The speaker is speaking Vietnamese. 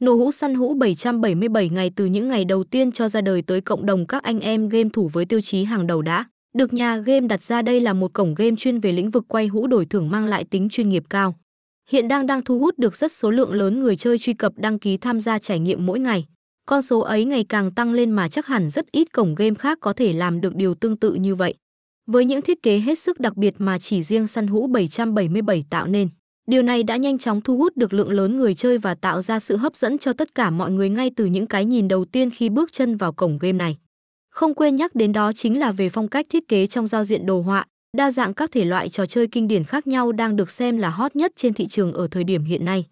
Nổ hũ săn hũ 777 ngày từ những ngày đầu tiên cho ra đời tới cộng đồng các anh em game thủ với tiêu chí hàng đầu đã được nhà game đặt ra đây là một cổng game chuyên về lĩnh vực quay hũ đổi thưởng mang lại tính chuyên nghiệp cao. Hiện đang đang thu hút được rất số lượng lớn người chơi truy cập đăng ký tham gia trải nghiệm mỗi ngày. Con số ấy ngày càng tăng lên mà chắc hẳn rất ít cổng game khác có thể làm được điều tương tự như vậy. Với những thiết kế hết sức đặc biệt mà chỉ riêng săn hũ 777 tạo nên, điều này đã nhanh chóng thu hút được lượng lớn người chơi và tạo ra sự hấp dẫn cho tất cả mọi người ngay từ những cái nhìn đầu tiên khi bước chân vào cổng game này. Không quên nhắc đến đó chính là về phong cách thiết kế trong giao diện đồ họa, đa dạng các thể loại trò chơi kinh điển khác nhau đang được xem là hot nhất trên thị trường ở thời điểm hiện nay.